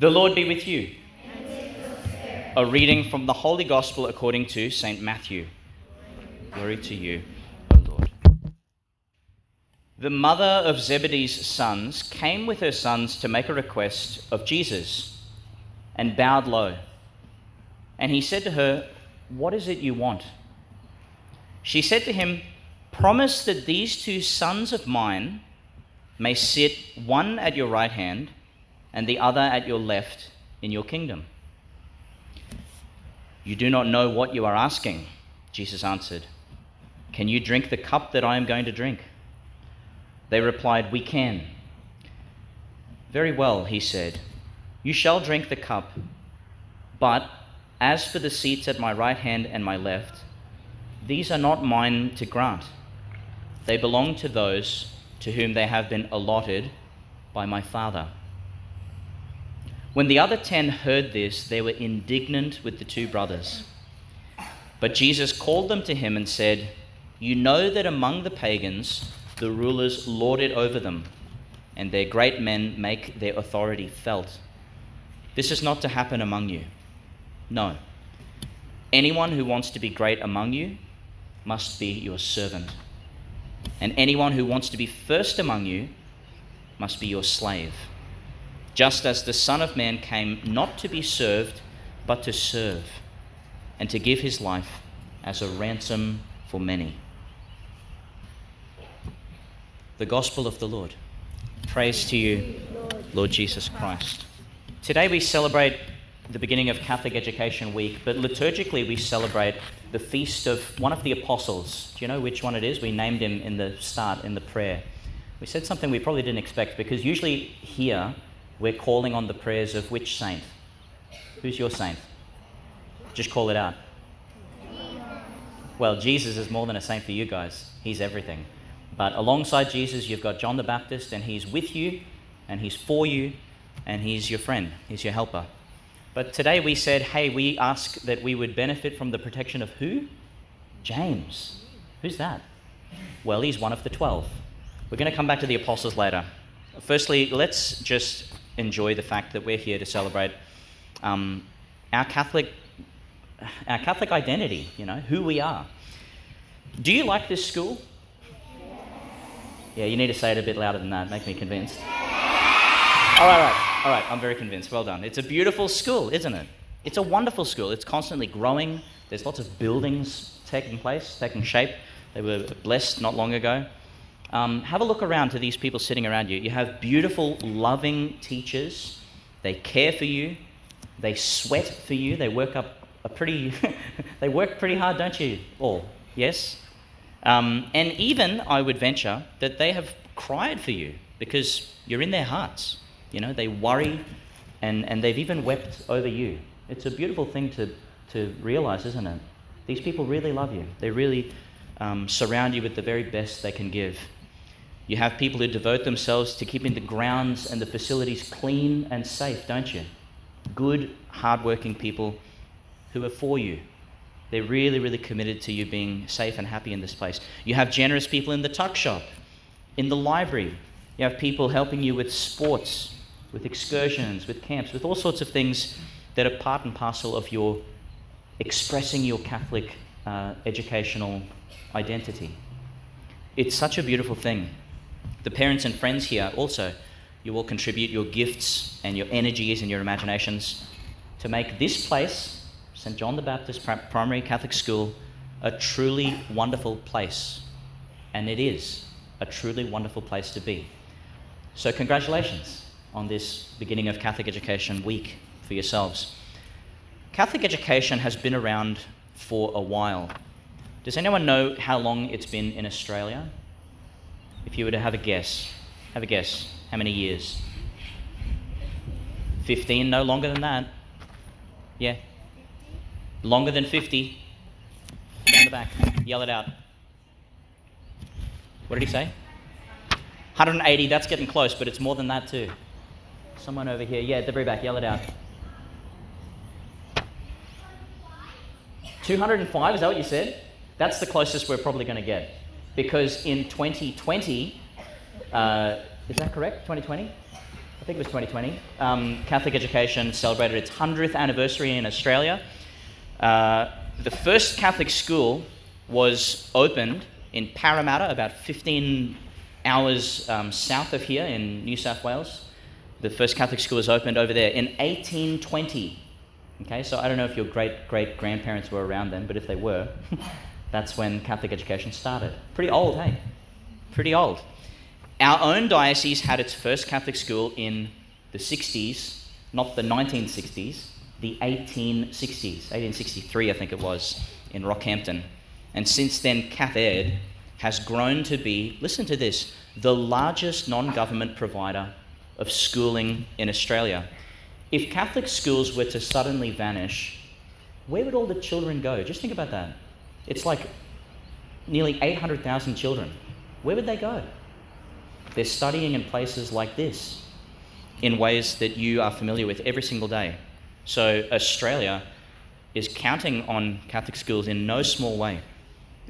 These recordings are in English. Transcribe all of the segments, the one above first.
The Lord be with you. A reading from the Holy Gospel according to St. Matthew. Glory to you, O Lord. The mother of Zebedee's sons came with her sons to make a request of Jesus and bowed low. And he said to her, What is it you want? She said to him, Promise that these two sons of mine may sit one at your right hand and the other at your left in your kingdom. You do not know what you are asking, Jesus answered. Can you drink the cup that I am going to drink? They replied, We can. Very well, he said. You shall drink the cup. But as for the seats at my right hand and my left, these are not mine to grant. They belong to those to whom they have been allotted by my Father. When the other ten heard this, they were indignant with the two brothers. But Jesus called them to him and said, You know that among the pagans the rulers lord it over them, and their great men make their authority felt. This is not to happen among you. No. Anyone who wants to be great among you must be your servant. And anyone who wants to be first among you must be your slave just as the Son of Man came not to be served, but to serve, and to give his life as a ransom for many. The Gospel of the Lord. Praise to you, Lord Jesus Christ. Today we celebrate the beginning of Catholic Education Week, but liturgically we celebrate the feast of one of the apostles. Do you know which one it is? We named him in the start, in the prayer. We said something we probably didn't expect because usually here we're calling on the prayers of which saint? Who's your saint? Just call it out. Well, Jesus is more than a saint for you guys. He's everything. But alongside Jesus, you've got John the Baptist, and he's with you, and he's for you, and he's your friend, he's your helper. But today we said, hey, we ask that we would benefit from the protection of who? James. Who's that? Well, he's one of the twelve. We're going to come back to the apostles later. Firstly, let's just enjoy the fact that we're here to celebrate um, our Catholic, our Catholic identity. You know who we are. Do you like this school? Yeah, you need to say it a bit louder than that. Make me convinced. All right, all right, all right. I'm very convinced. Well done. It's a beautiful school, isn't it? It's a wonderful school. It's constantly growing. There's lots of buildings taking place, taking shape. They were blessed not long ago. Um, have a look around to these people sitting around you. You have beautiful, loving teachers. They care for you. They sweat for you. They work up a pretty, they work pretty hard, don't you? All, yes? Um, and even, I would venture, that they have cried for you because you're in their hearts. You know, they worry and, and they've even wept over you. It's a beautiful thing to, to realize, isn't it? These people really love you. They really um, surround you with the very best they can give. You have people who devote themselves to keeping the grounds and the facilities clean and safe, don't you? Good, hardworking people who are for you. They're really, really committed to you being safe and happy in this place. You have generous people in the tuck shop, in the library. You have people helping you with sports, with excursions, with camps, with all sorts of things that are part and parcel of your expressing your Catholic uh, educational identity. It's such a beautiful thing. The parents and friends here also, you will contribute your gifts and your energies and your imaginations to make this place, St. John the Baptist Primary Catholic School, a truly wonderful place. And it is a truly wonderful place to be. So, congratulations on this beginning of Catholic Education Week for yourselves. Catholic education has been around for a while. Does anyone know how long it's been in Australia? If you were to have a guess, have a guess. How many years? 15, no longer than that. Yeah. Longer than 50. Down the back. Yell it out. What did he say? 180, that's getting close, but it's more than that too. Someone over here. Yeah, at the very back. Yell it out. 205, is that what you said? That's the closest we're probably going to get because in 2020, uh, is that correct? 2020? I think it was 2020, um, Catholic education celebrated its 100th anniversary in Australia. Uh, the first Catholic school was opened in Parramatta, about 15 hours um, south of here in New South Wales. The first Catholic school was opened over there in 1820. Okay, so I don't know if your great great grandparents were around then, but if they were, that's when Catholic education started. Pretty old, hey? Pretty old. Our own diocese had its first Catholic school in the 60s, not the 1960s, the 1860s, 1863, I think it was, in Rockhampton. And since then, CathEd has grown to be, listen to this, the largest non government provider of schooling in Australia. If Catholic schools were to suddenly vanish, where would all the children go? Just think about that. It's like nearly 800,000 children. Where would they go? They're studying in places like this in ways that you are familiar with every single day. So, Australia is counting on Catholic schools in no small way.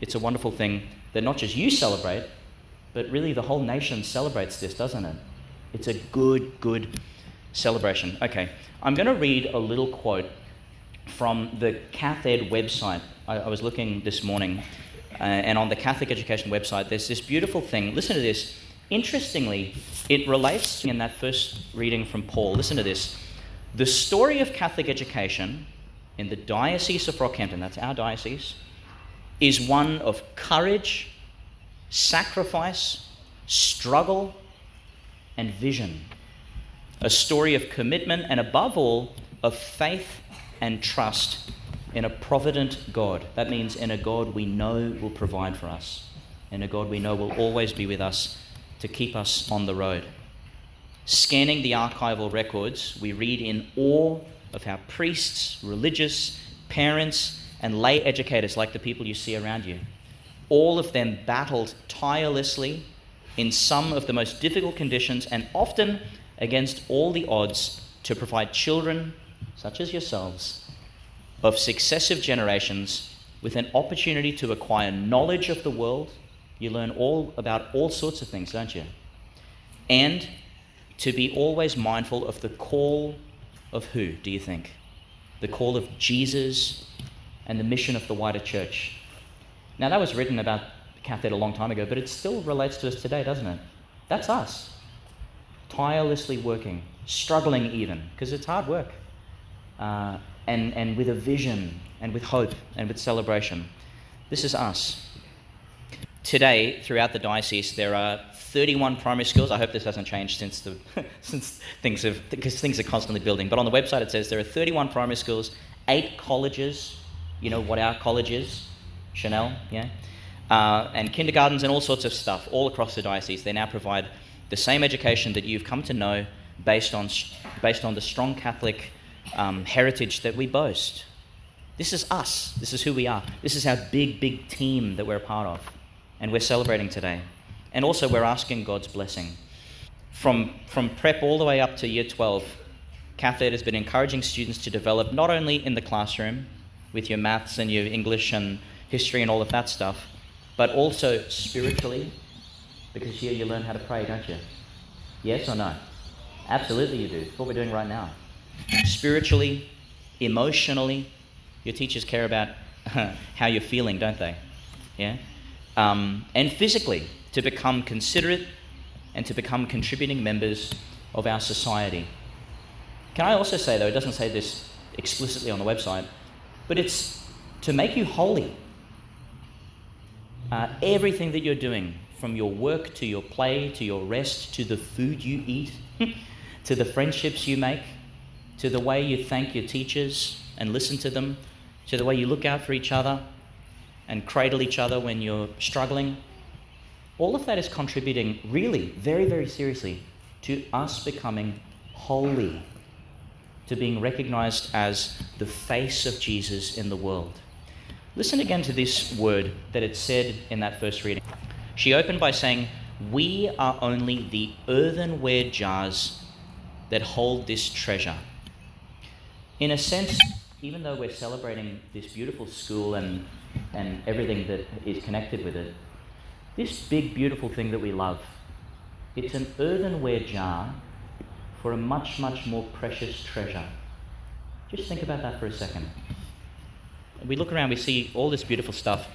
It's a wonderful thing that not just you celebrate, but really the whole nation celebrates this, doesn't it? It's a good, good celebration. Okay, I'm going to read a little quote from the CathEd website. I, I was looking this morning, uh, and on the Catholic Education website, there's this beautiful thing. Listen to this. Interestingly, it relates in that first reading from Paul. Listen to this. The story of Catholic education in the Diocese of Rockhampton, that's our diocese, is one of courage, sacrifice, struggle, and vision. A story of commitment and, above all, of faith and trust in a provident God. That means in a God we know will provide for us, in a God we know will always be with us to keep us on the road. Scanning the archival records, we read in awe of how priests, religious, parents, and lay educators, like the people you see around you, all of them battled tirelessly in some of the most difficult conditions and often against all the odds to provide children, such as yourselves, of successive generations with an opportunity to acquire knowledge of the world. You learn all about all sorts of things, don't you? And to be always mindful of the call of who, do you think? The call of Jesus and the mission of the wider church. Now, that was written about CathEd a long time ago, but it still relates to us today, doesn't it? That's us. Tirelessly working, struggling even, because it's hard work, uh, and, and with a vision, and with hope, and with celebration. This is us. Today, throughout the diocese, there are 31 primary schools. I hope this hasn't changed since, the, since things have, because things are constantly building. But on the website it says there are 31 primary schools, eight colleges. You know what our college is? Chanel, yeah? Uh, and kindergartens and all sorts of stuff all across the diocese. They now provide the same education that you've come to know based on, based on the strong Catholic um, heritage that we boast. This is us. This is who we are. This is our big, big team that we're a part of. And we're celebrating today. And also, we're asking God's blessing. From, from prep all the way up to year 12, CathEd has been encouraging students to develop not only in the classroom with your maths and your English and history and all of that stuff, but also spiritually, because here you learn how to pray, don't you? Yes or no? Absolutely, you do. It's what we're doing right now. Spiritually, emotionally, your teachers care about how you're feeling, don't they? Yeah? Um, and physically, to become considerate and to become contributing members of our society. Can I also say, though, it doesn't say this explicitly on the website, but it's to make you holy. Uh, everything that you're doing, from your work to your play to your rest to the food you eat, to the friendships you make, to the way you thank your teachers and listen to them, to the way you look out for each other and cradle each other when you're struggling all of that is contributing really, very, very seriously to us becoming holy, to being recognized as the face of Jesus in the world. Listen again to this word that it said in that first reading. She opened by saying, We are only the earthenware jars that hold this treasure. In a sense, even though we're celebrating this beautiful school and, and everything that is connected with it, this big, beautiful thing that we love, it's an earthenware jar for a much, much more precious treasure. Just think about that for a second. We look around, we see all this beautiful stuff.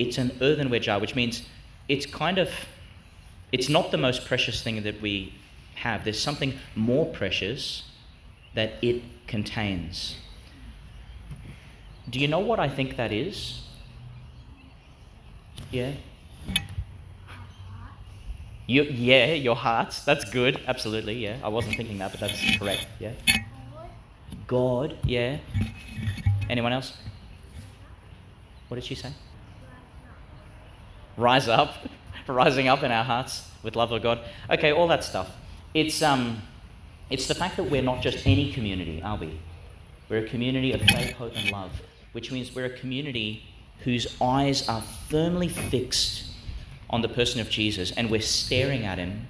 It's an earthenware jar, which means it's kind of, it's not the most precious thing that we have. There's something more precious that it contains. Do you know what I think that is? Yeah? You, yeah, your hearts. That's good. Absolutely, yeah. I wasn't thinking that, but that's correct. Yeah. God, yeah. Anyone else? What did she say? Rise up. Rising up in our hearts with love of God. Okay, all that stuff. It's, um, it's the fact that we're not just any community, are we? We're a community of faith, hope, and love, which means we're a community whose eyes are firmly fixed on the person of Jesus and we're staring at him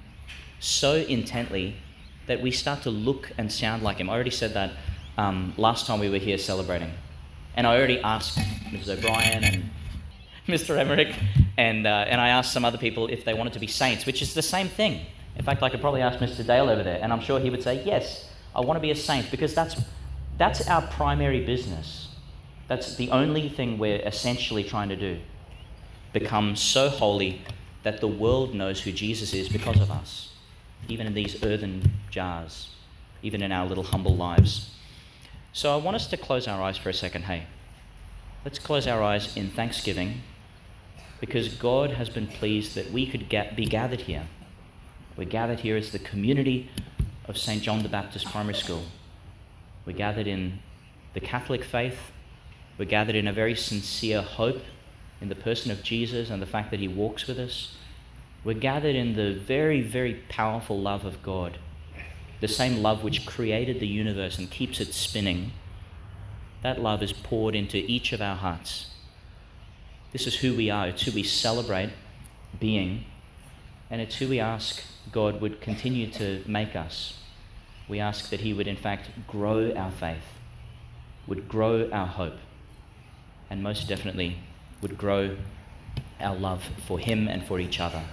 so intently that we start to look and sound like him. I already said that um, last time we were here celebrating. And I already asked Mrs. O'Brien and Mr. Emmerich, and, uh, and I asked some other people if they wanted to be saints, which is the same thing. In fact, I could probably ask Mr. Dale over there, and I'm sure he would say, Yes, I want to be a saint, because that's, that's our primary business. That's the only thing we're essentially trying to do. Become so holy that the world knows who Jesus is because of us, even in these earthen jars, even in our little humble lives. So I want us to close our eyes for a second. Hey, let's close our eyes in thanksgiving because God has been pleased that we could get, be gathered here. We're gathered here as the community of St. John the Baptist Primary School. We're gathered in the Catholic faith. We're gathered in a very sincere hope in the person of Jesus and the fact that he walks with us. We're gathered in the very, very powerful love of God the same love which created the universe and keeps it spinning, that love is poured into each of our hearts. This is who we are, it's who we celebrate being, and it's who we ask God would continue to make us. We ask that He would, in fact, grow our faith, would grow our hope, and most definitely would grow our love for Him and for each other.